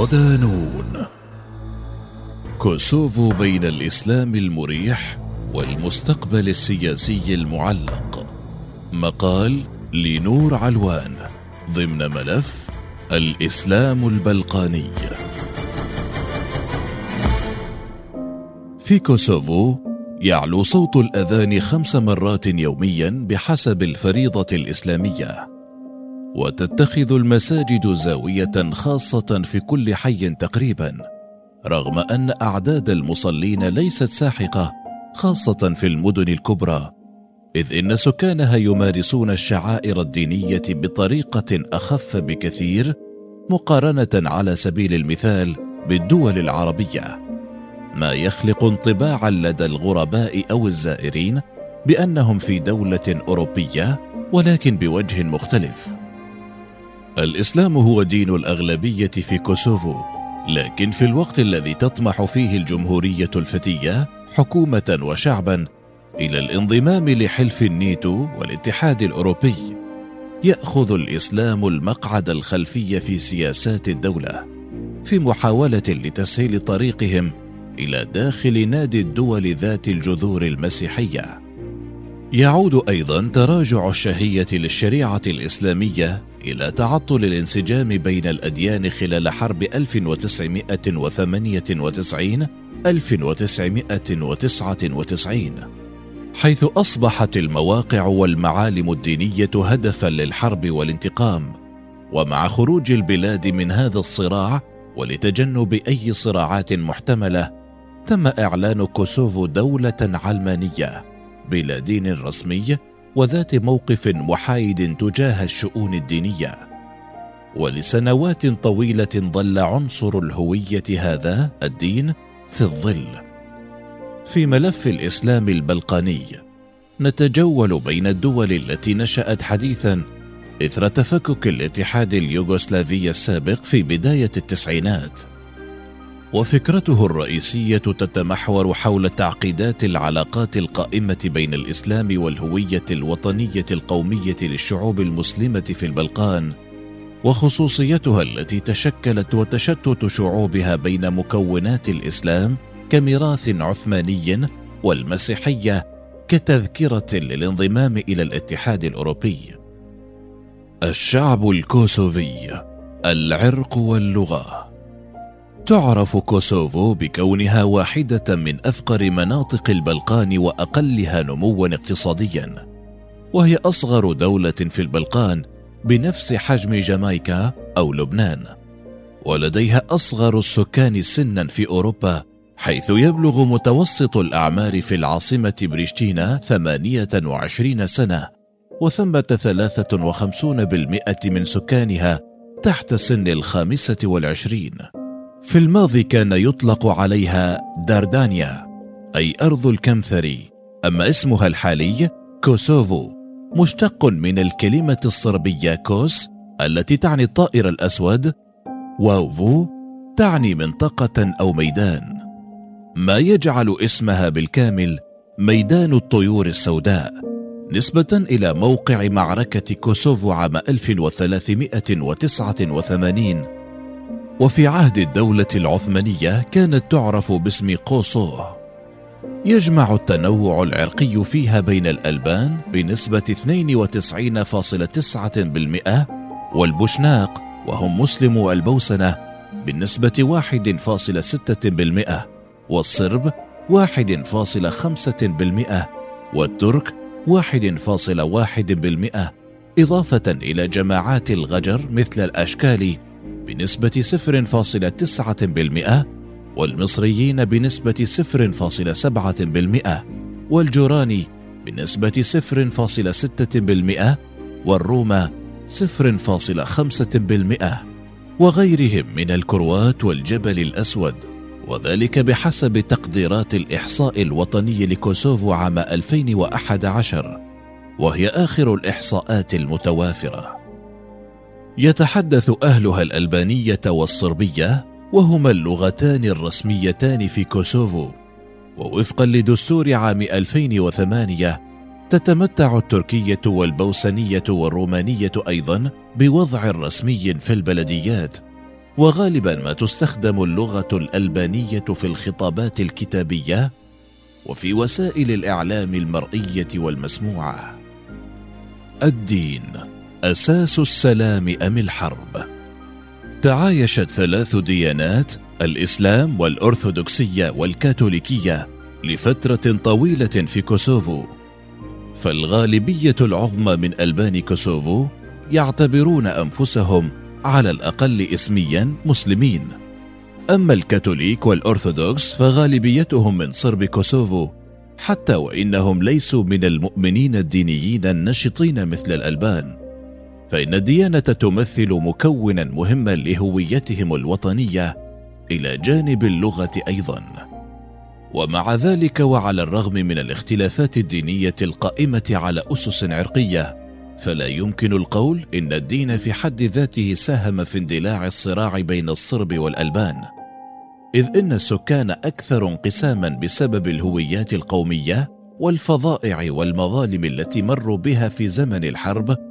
صدانون. كوسوفو بين الإسلام المريح والمستقبل السياسي المعلق. مقال لنور علوان ضمن ملف الإسلام البلقاني. في كوسوفو يعلو صوت الأذان خمس مرات يوميا بحسب الفريضة الإسلامية. وتتخذ المساجد زاوية خاصة في كل حي تقريبا رغم أن أعداد المصلين ليست ساحقة خاصة في المدن الكبرى إذ إن سكانها يمارسون الشعائر الدينية بطريقة أخف بكثير مقارنة على سبيل المثال بالدول العربية. ما يخلق انطباعا لدى الغرباء أو الزائرين بأنهم في دولة أوروبية ولكن بوجه مختلف. الإسلام هو دين الأغلبية في كوسوفو لكن في الوقت الذي تطمح فيه الجمهورية الفتية حكومة وشعبا إلى الانضمام لحلف النيتو والاتحاد الأوروبي يأخذ الإسلام المقعد الخلفي في سياسات الدولة في محاولة لتسهيل طريقهم إلى داخل نادي الدول ذات الجذور المسيحية. يعود أيضا تراجع الشهية للشريعة الإسلامية إلى تعطل الانسجام بين الأديان خلال حرب 1998 1999 حيث أصبحت المواقع والمعالم الدينية هدفا للحرب والانتقام. ومع خروج البلاد من هذا الصراع ولتجنب أي صراعات محتملة تم إعلان كوسوفو دولة علمانية بلا دين رسمي وذات موقف محايد تجاه الشؤون الدينية. ولسنوات طويلة ظل عنصر الهوية هذا الدين في الظل. في ملف الإسلام البلقاني نتجول بين الدول التي نشأت حديثا إثر تفكك الاتحاد اليوغوسلافي السابق في بداية التسعينات. وفكرته الرئيسية تتمحور حول تعقيدات العلاقات القائمة بين الإسلام والهوية الوطنية القومية للشعوب المسلمة في البلقان وخصوصيتها التي تشكلت وتشتت شعوبها بين مكونات الإسلام كميراث عثماني والمسيحيه كتذكرة للانضمام إلى الاتحاد الأوروبي. الشعب الكوسوفي العرق واللغة. تعرف كوسوفو بكونها واحدة من أفقر مناطق البلقان وأقلها نموا اقتصاديا. وهي أصغر دولة في البلقان بنفس حجم جامايكا أو لبنان. ولديها أصغر السكان سنا في أوروبا حيث يبلغ متوسط الأعمار في العاصمة بريشتينا 28 سنة وثمة 53% من سكانها تحت سن الخامسة والعشرين. في الماضي كان يطلق عليها داردانيا أي أرض الكمثري أما اسمها الحالي كوسوفو مشتق من الكلمة الصربية كوس التي تعني الطائر الأسود واوفو تعني منطقة أو ميدان. ما يجعل اسمها بالكامل ميدان الطيور السوداء نسبة إلى موقع معركة كوسوفو عام 1389 وفي عهد الدولة العثمانية كانت تعرف باسم قوصو يجمع التنوع العرقي فيها بين الألبان بنسبة 92.9% والبوشناق وهم مسلمو البوسنة بالنسبة 1.6% والصرب 1.5% والترك 1.1% إضافة إلى جماعات الغجر مثل الأشكالي بنسبة 0.9% والمصريين بنسبة 0.7% والجوراني بنسبة 0.6% والروما 0.5% وغيرهم من الكروات والجبل الأسود. وذلك بحسب تقديرات الإحصاء الوطني لكوسوفو عام 2011 وهي آخر الإحصاءات المتوافرة. يتحدث أهلها الألبانية والصربية وهما اللغتان الرسميتان في كوسوفو. ووفقا لدستور عام 2008 تتمتع التركية والبوسنية والرومانية أيضا بوضع رسمي في البلديات. وغالبا ما تستخدم اللغة الألبانية في الخطابات الكتابية وفي وسائل الإعلام المرئية والمسموعة. الدين أساس السلام أم الحرب؟ تعايشت ثلاث ديانات الإسلام والأرثوذكسية والكاثوليكية لفترة طويلة في كوسوفو. فالغالبية العظمى من ألبان كوسوفو يعتبرون أنفسهم على الأقل اسميا مسلمين. أما الكاثوليك والأرثوذكس فغالبيتهم من صرب كوسوفو حتى وإنهم ليسوا من المؤمنين الدينيين النشطين مثل الألبان. فإن الديانه تمثل مكونا مهما لهويتهم الوطنية إلى جانب اللغة أيضا. ومع ذلك وعلى الرغم من الاختلافات الدينية القائمة على أسس عرقية فلا يمكن القول إن الدين في حد ذاته ساهم في اندلاع الصراع بين الصرب والألبان. إذ إن السكان أكثر انقساما بسبب الهويات القومية والفظائع والمظالم التي مروا بها في زمن الحرب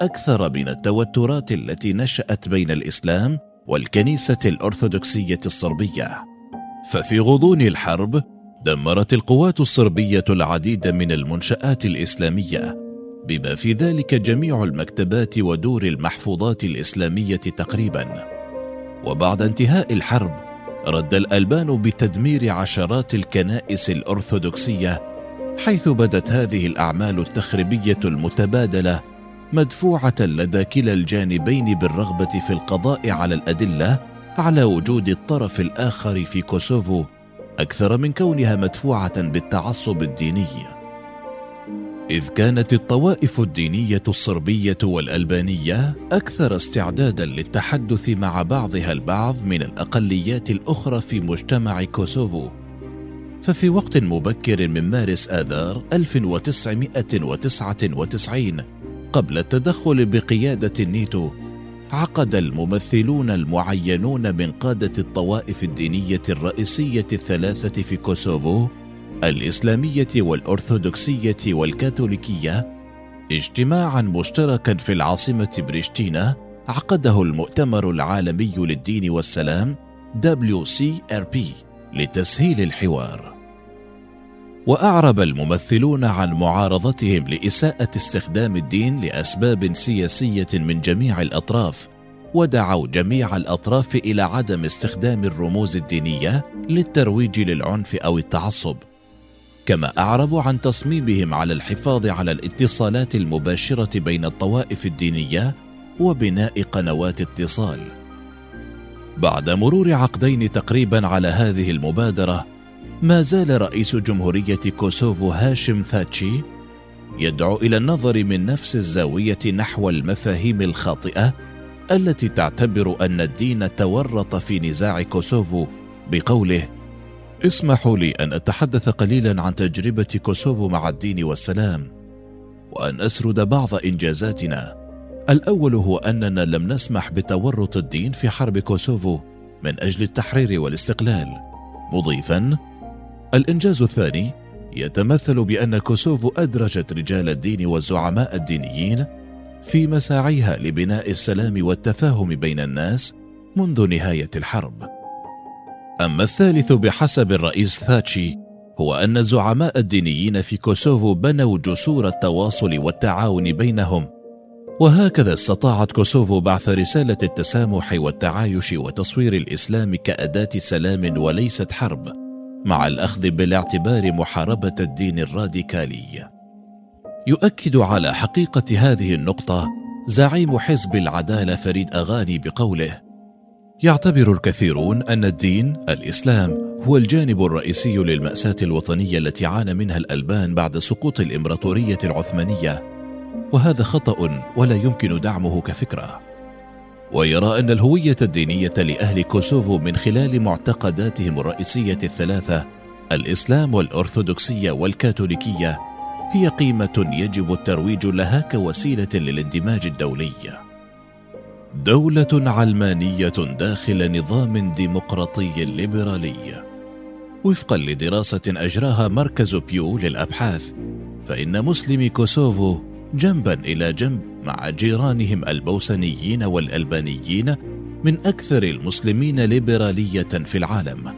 أكثر من التوترات التي نشأت بين الإسلام والكنيسة الأرثوذكسية الصربية. ففي غضون الحرب دمرت القوات الصربية العديد من المنشآت الإسلامية بما في ذلك جميع المكتبات ودور المحفوظات الإسلامية تقريبا. وبعد انتهاء الحرب رد الألبان بتدمير عشرات الكنائس الأرثوذكسية حيث بدت هذه الأعمال التخريبية المتبادلة مدفوعة لدى كلا الجانبين بالرغبة في القضاء على الأدلة على وجود الطرف الآخر في كوسوفو أكثر من كونها مدفوعة بالتعصب الديني. إذ كانت الطوائف الدينية الصربية والألبانية أكثر استعدادا للتحدث مع بعضها البعض من الأقليات الأخرى في مجتمع كوسوفو. ففي وقت مبكر من مارس آذار 1999 قبل التدخل بقيادة النيتو عقد الممثلون المعينون من قادة الطوائف الدينية الرئيسية الثلاثة في كوسوفو الإسلامية والأرثوذكسية والكاثوليكية اجتماعا مشتركا في العاصمة بريشتينا عقده المؤتمر العالمي للدين والسلام WCRP لتسهيل الحوار. وأعرب الممثلون عن معارضتهم لإساءة استخدام الدين لأسباب سياسية من جميع الأطراف ودعوا جميع الأطراف إلى عدم استخدام الرموز الدينية للترويج للعنف أو التعصب. كما اعربوا عن تصميمهم على الحفاظ على الاتصالات المباشرة بين الطوائف الدينية وبناء قنوات اتصال. بعد مرور عقدين تقريبا على هذه المبادرة ما زال رئيس جمهورية كوسوفو هاشم ثاتشي يدعو إلى النظر من نفس الزاوية نحو المفاهيم الخاطئة التي تعتبر أن الدين تورط في نزاع كوسوفو بقوله اسمحوا لي أن أتحدث قليلا عن تجربة كوسوفو مع الدين والسلام وأن أسرد بعض إنجازاتنا. الأول هو أننا لم نسمح بتورط الدين في حرب كوسوفو من أجل التحرير والاستقلال. مضيفا الإنجاز الثاني يتمثل بأن كوسوفو أدرجت رجال الدين والزعماء الدينيين في مساعيها لبناء السلام والتفاهم بين الناس منذ نهاية الحرب. أما الثالث بحسب الرئيس ثاتشي هو أن الزعماء الدينيين في كوسوفو بنوا جسور التواصل والتعاون بينهم وهكذا استطاعت كوسوفو بعث رسالة التسامح والتعايش وتصوير الإسلام كأداة سلام وليست حرب. مع الأخذ بالاعتبار محاربة الدين الراديكالي. يؤكد على حقيقة هذه النقطة زعيم حزب العدالة فريد أغاني بقوله يعتبر الكثيرون أن الدين الإسلام هو الجانب الرئيسي للمأساة الوطنية التي عانى منها الألبان بعد سقوط الإمبراطورية العثمانية. وهذا خطأ ولا يمكن دعمه كفكرة. ويرى أن الهوية الدينية لأهل كوسوفو من خلال معتقداتهم الرئيسية الثلاثة الإسلام والأرثوذكسية والكاثوليكية هي قيمة يجب الترويج لها كوسيلة للاندماج الدولي. دولة علمانية داخل نظام ديمقراطي ليبرالي. وفقا لدراسة أجراها مركز بيو للأبحاث فإن مسلمي كوسوفو جنبا إلى جنب مع جيرانهم البوسنيين والألبانيين من أكثر المسلمين ليبرالية في العالم.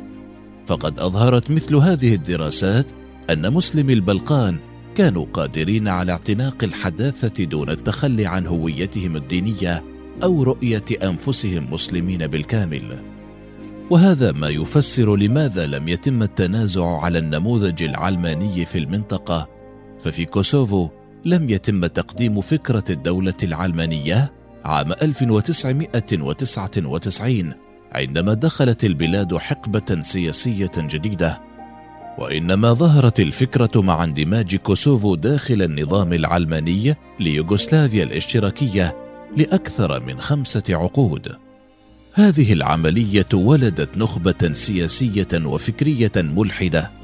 فقد أظهرت مثل هذه الدراسات أن مسلمي البلقان كانوا قادرين على اعتناق الحداثة دون التخلي عن هويتهم الدينية أو رؤية أنفسهم مسلمين بالكامل. وهذا ما يفسر لماذا لم يتم التنازع على النموذج العلماني في المنطقة. ففي كوسوفو لم يتم تقديم فكرة الدولة العلمانية عام 1999 عندما دخلت البلاد حقبة سياسية جديدة. وإنما ظهرت الفكرة مع اندماج كوسوفو داخل النظام العلماني ليوغوسلافيا الاشتراكية لأكثر من خمسة عقود. هذه العملية ولدت نخبة سياسية وفكرية ملحدة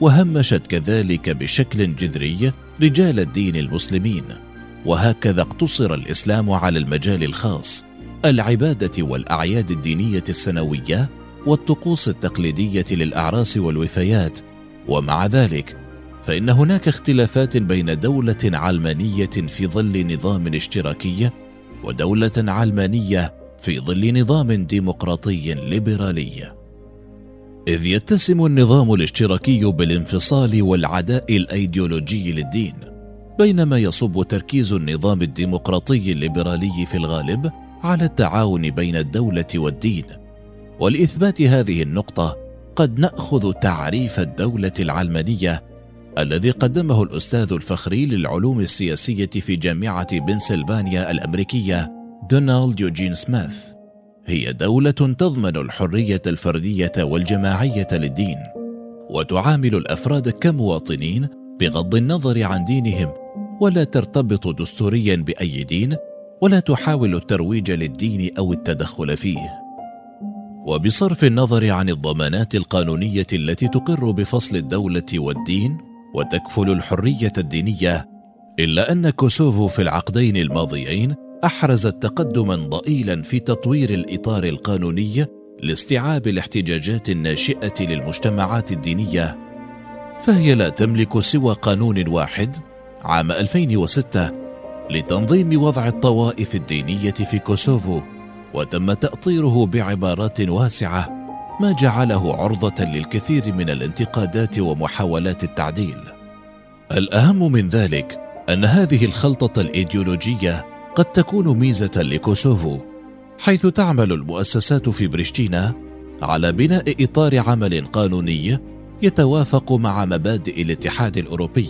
وهمشت كذلك بشكل جذري رجال الدين المسلمين. وهكذا اقتصر الإسلام على المجال الخاص العبادة والأعياد الدينية السنوية والطقوس التقليدية للأعراس والوفيات. ومع ذلك فإن هناك اختلافات بين دولة علمانية في ظل نظام اشتراكي ودولة علمانية في ظل نظام ديمقراطي ليبرالي. إذ يتسم النظام الاشتراكي بالانفصال والعداء الأيديولوجي للدين بينما يصب تركيز النظام الديمقراطي الليبرالي في الغالب على التعاون بين الدولة والدين. ولإثبات هذه النقطة قد نأخذ تعريف الدولة العلمانية الذي قدمه الأستاذ الفخري للعلوم السياسية في جامعة بنسلفانيا الأمريكية دونالد يوجين سميث هي دولة تضمن الحرية الفردية والجماعية للدين وتعامل الأفراد كمواطنين بغض النظر عن دينهم ولا ترتبط دستوريا بأي دين ولا تحاول الترويج للدين أو التدخل فيه. وبصرف النظر عن الضمانات القانونية التي تقر بفصل الدولة والدين وتكفل الحرية الدينية إلا أن كوسوفو في العقدين الماضيين احرزت تقدما ضئيلا في تطوير الإطار القانوني لاستيعاب الاحتجاجات الناشئة للمجتمعات الدينية فهي لا تملك سوى قانون واحد عام 2006 لتنظيم وضع الطوائف الدينية في كوسوفو وتم تأطيره بعبارات واسعة ما جعله عرضة للكثير من الانتقادات ومحاولات التعديل. الأهم من ذلك أن هذه الخلطة الإيديولوجية قد تكون ميزة لكوسوفو حيث تعمل المؤسسات في بريشتينا على بناء إطار عمل قانوني يتوافق مع مبادئ الاتحاد الأوروبي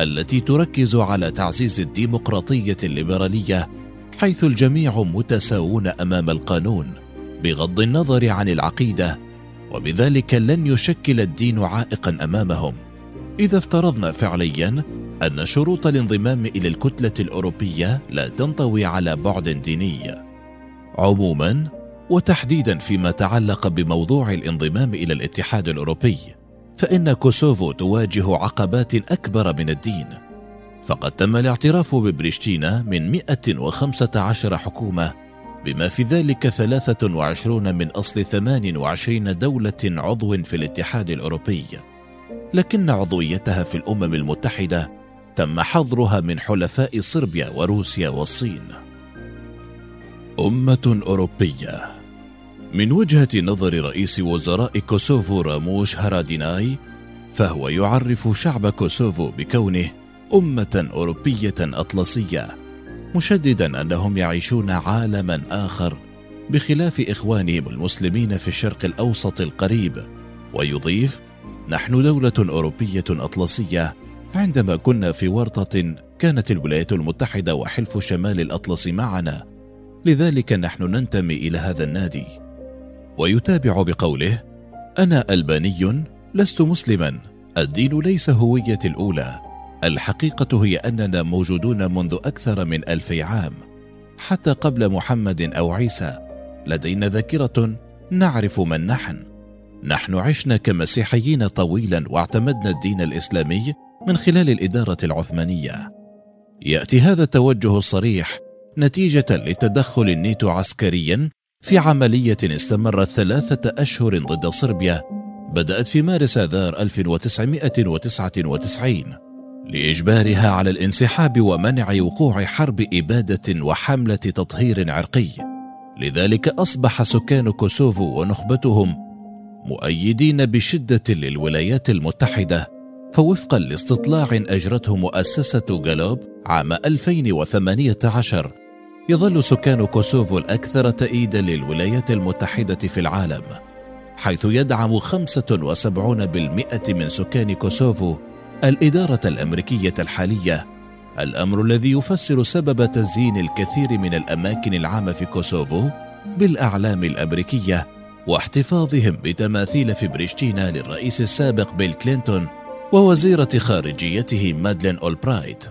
التي تركز على تعزيز الديمقراطية الليبرالية حيث الجميع متساوون أمام القانون بغض النظر عن العقيدة وبذلك لن يشكل الدين عائقا أمامهم. إذا افترضنا فعليا أن شروط الانضمام إلى الكتلة الأوروبية لا تنطوي على بعد ديني. عموما وتحديدا فيما تعلق بموضوع الانضمام إلى الاتحاد الأوروبي فإن كوسوفو تواجه عقبات أكبر من الدين. فقد تم الاعتراف ببريشتينا من 115 حكومة بما في ذلك 23 من أصل 28 دولة عضو في الاتحاد الأوروبي. لكن عضويتها في الأمم المتحدة تم حظرها من حلفاء صربيا وروسيا والصين. أمة أوروبية. من وجهة نظر رئيس وزراء كوسوفو راموش هراديناي فهو يعرف شعب كوسوفو بكونه أمة أوروبية أطلسية مشددا أنهم يعيشون عالما آخر بخلاف إخوانهم المسلمين في الشرق الأوسط القريب. ويضيف نحن دولة أوروبية أطلسية عندما كنا في ورطة كانت الولايات المتحدة وحلف شمال الأطلس معنا. لذلك نحن ننتمي إلى هذا النادي. ويتابع بقوله أنا ألباني لست مسلما. الدين ليس هويتي الأولى. الحقيقة هي أننا موجودون منذ أكثر من ألفي عام. حتى قبل محمد أو عيسى لدينا ذاكرة نعرف من نحن. نحن عشنا كمسيحيين طويلا واعتمدنا الدين الإسلامي من خلال الإدارة العثمانية. يأتي هذا التوجه الصريح نتيجة لتدخل النيتو عسكريا في عملية استمرت ثلاثة أشهر ضد صربيا بدأت في مارس آذار 1999 لإجبارها على الانسحاب ومنع وقوع حرب إبادة وحملة تطهير عرقي. لذلك أصبح سكان كوسوفو ونخبتهم مؤيدين بشدة للولايات المتحدة فوفقا لاستطلاع أجرته مؤسسة جالوب عام 2018 يظل سكان كوسوفو الأكثر تأييدا للولايات المتحدة في العالم حيث يدعم 75% من سكان كوسوفو الإدارة الأمريكية الحالية الأمر الذي يفسر سبب تزيين الكثير من الأماكن العامة في كوسوفو بالأعلام الأمريكية واحتفاظهم بتماثيل في بريشتينا للرئيس السابق بيل كلينتون ووزيرة خارجيته مادلين أولبرايت.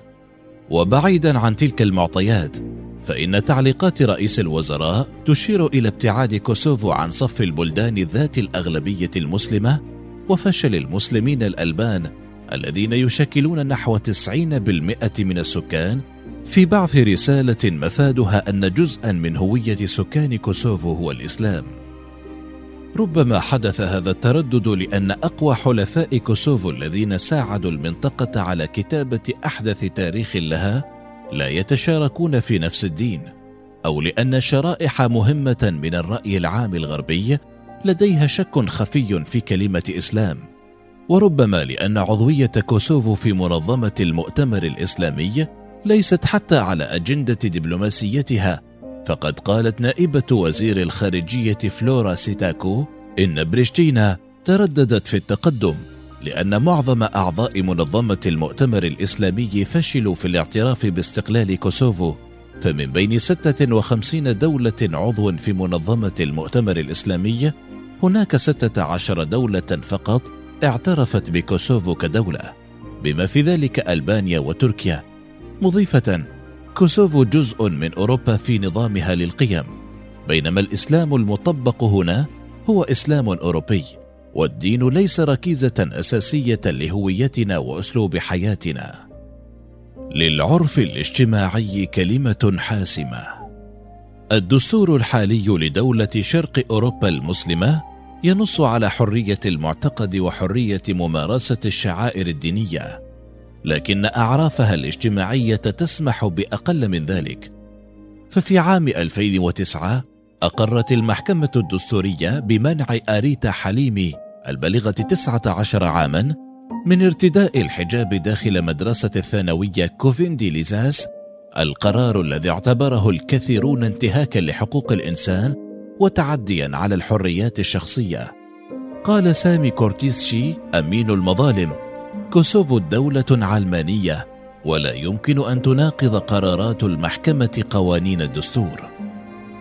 وبعيدا عن تلك المعطيات فإن تعليقات رئيس الوزراء تشير إلى ابتعاد كوسوفو عن صف البلدان ذات الأغلبية المسلمة وفشل المسلمين الألبان الذين يشكلون نحو 90% من السكان في بعث رسالة مفادها أن جزءا من هوية سكان كوسوفو هو الإسلام. ربما حدث هذا التردد لأن أقوى حلفاء كوسوفو الذين ساعدوا المنطقة على كتابة أحدث تاريخ لها لا يتشاركون في نفس الدين أو لأن شرائح مهمة من الرأي العام الغربي لديها شك خفي في كلمة إسلام. وربما لأن عضوية كوسوفو في منظمة المؤتمر الإسلامي ليست حتى على أجندة دبلوماسيتها فقد قالت نائبة وزير الخارجية فلورا سيتاكو إن بريشتينا ترددت في التقدم لأن معظم أعضاء منظمة المؤتمر الإسلامي فشلوا في الاعتراف باستقلال كوسوفو. فمن بين 56 دولة عضو في منظمة المؤتمر الإسلامي هناك 16 دولة فقط اعترفت بكوسوفو كدولة بما في ذلك ألبانيا وتركيا. مضيفة كوسوفو جزء من أوروبا في نظامها للقيم بينما الإسلام المطبق هنا هو إسلام أوروبي والدين ليس ركيزة أساسية لهويتنا وأسلوب حياتنا. للعرف الاجتماعي كلمة حاسمة. الدستور الحالي لدولة شرق أوروبا المسلمة ينص على حرية المعتقد وحرية ممارسة الشعائر الدينية لكن أعرافها الاجتماعية تسمح بأقل من ذلك. ففي عام 2009 أقرت المحكمة الدستورية بمنع آريتا حليمي البالغة 19 عاما من ارتداء الحجاب داخل مدرسته الثانوية كوفيندي ليزاس القرار الذي اعتبره الكثيرون انتهاكا لحقوق الإنسان وتعديا على الحريات الشخصية. قال سامي كورتيسشي أمين المظالم كوسوفو دولة علمانية ولا يمكن أن تناقض قرارات المحكمة قوانين الدستور.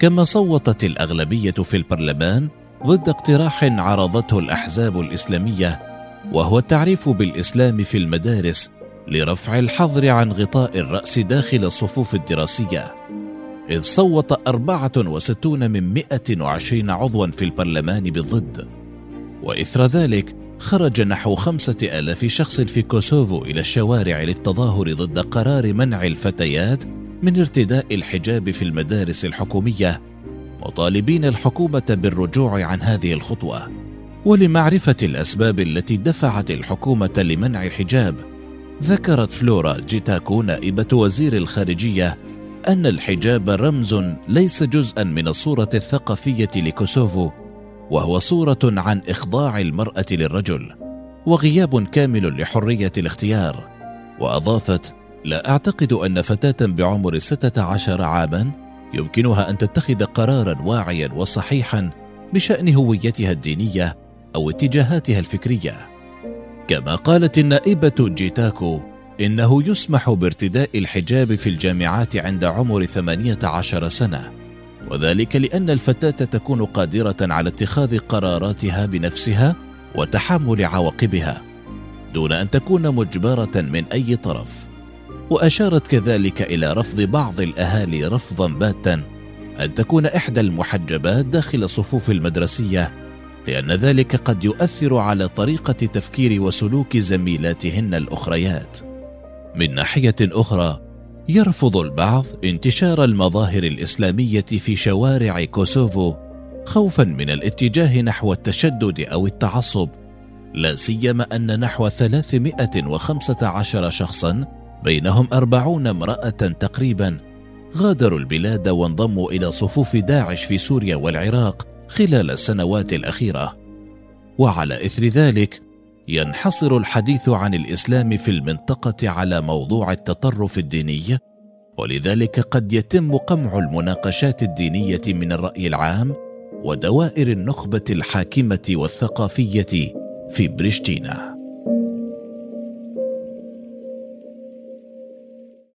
كما صوتت الأغلبية في البرلمان ضد اقتراح عرضته الأحزاب الإسلامية وهو التعريف بالإسلام في المدارس لرفع الحظر عن غطاء الرأس داخل الصفوف الدراسية. إذ صوت 64 من 120 عضوا في البرلمان بالضد. وإثر ذلك خرج نحو خمسة آلاف شخص في كوسوفو إلى الشوارع للتظاهر ضد قرار منع الفتيات من ارتداء الحجاب في المدارس الحكومية. مطالبين الحكومة بالرجوع عن هذه الخطوة. ولمعرفة الأسباب التي دفعت الحكومة لمنع الحجاب ذكرت فلورا جيتاكو نائبة وزير الخارجية أن الحجاب رمز ليس جزءا من الصورة الثقافية لكوسوفو وهو صورة عن إخضاع المرأة للرجل وغياب كامل لحرية الاختيار وأضافت لا أعتقد أن فتاة بعمر ستة عشر عاما يمكنها أن تتخذ قرارا واعيا وصحيحا بشأن هويتها الدينية أو اتجاهاتها الفكرية. كما قالت النائبة جيتاكو إنه يسمح بارتداء الحجاب في الجامعات عند عمر ثمانية عشر سنة. وذلك لأن الفتاة تكون قادرة على اتخاذ قراراتها بنفسها وتحمل عواقبها دون أن تكون مجبرة من أي طرف. وأشارت كذلك إلى رفض بعض الأهالي رفضا باتا أن تكون إحدى المحجبات داخل صفوف المدرسية لأن ذلك قد يؤثر على طريقة تفكير وسلوك زميلاتهن الأخريات. من ناحية أخرى يرفض البعض انتشار المظاهر الإسلامية في شوارع كوسوفو خوفا من الاتجاه نحو التشدد أو التعصب لا سيما أن نحو 315 شخصا بينهم أربعون امرأة تقريبا غادروا البلاد وانضموا إلى صفوف داعش في سوريا والعراق خلال السنوات الأخيرة. وعلى إثر ذلك ينحصر الحديث عن الإسلام في المنطقة على موضوع التطرف الديني ولذلك قد يتم قمع المناقشات الدينية من الرأي العام ودوائر النخبة الحاكمة والثقافية في بريشتينا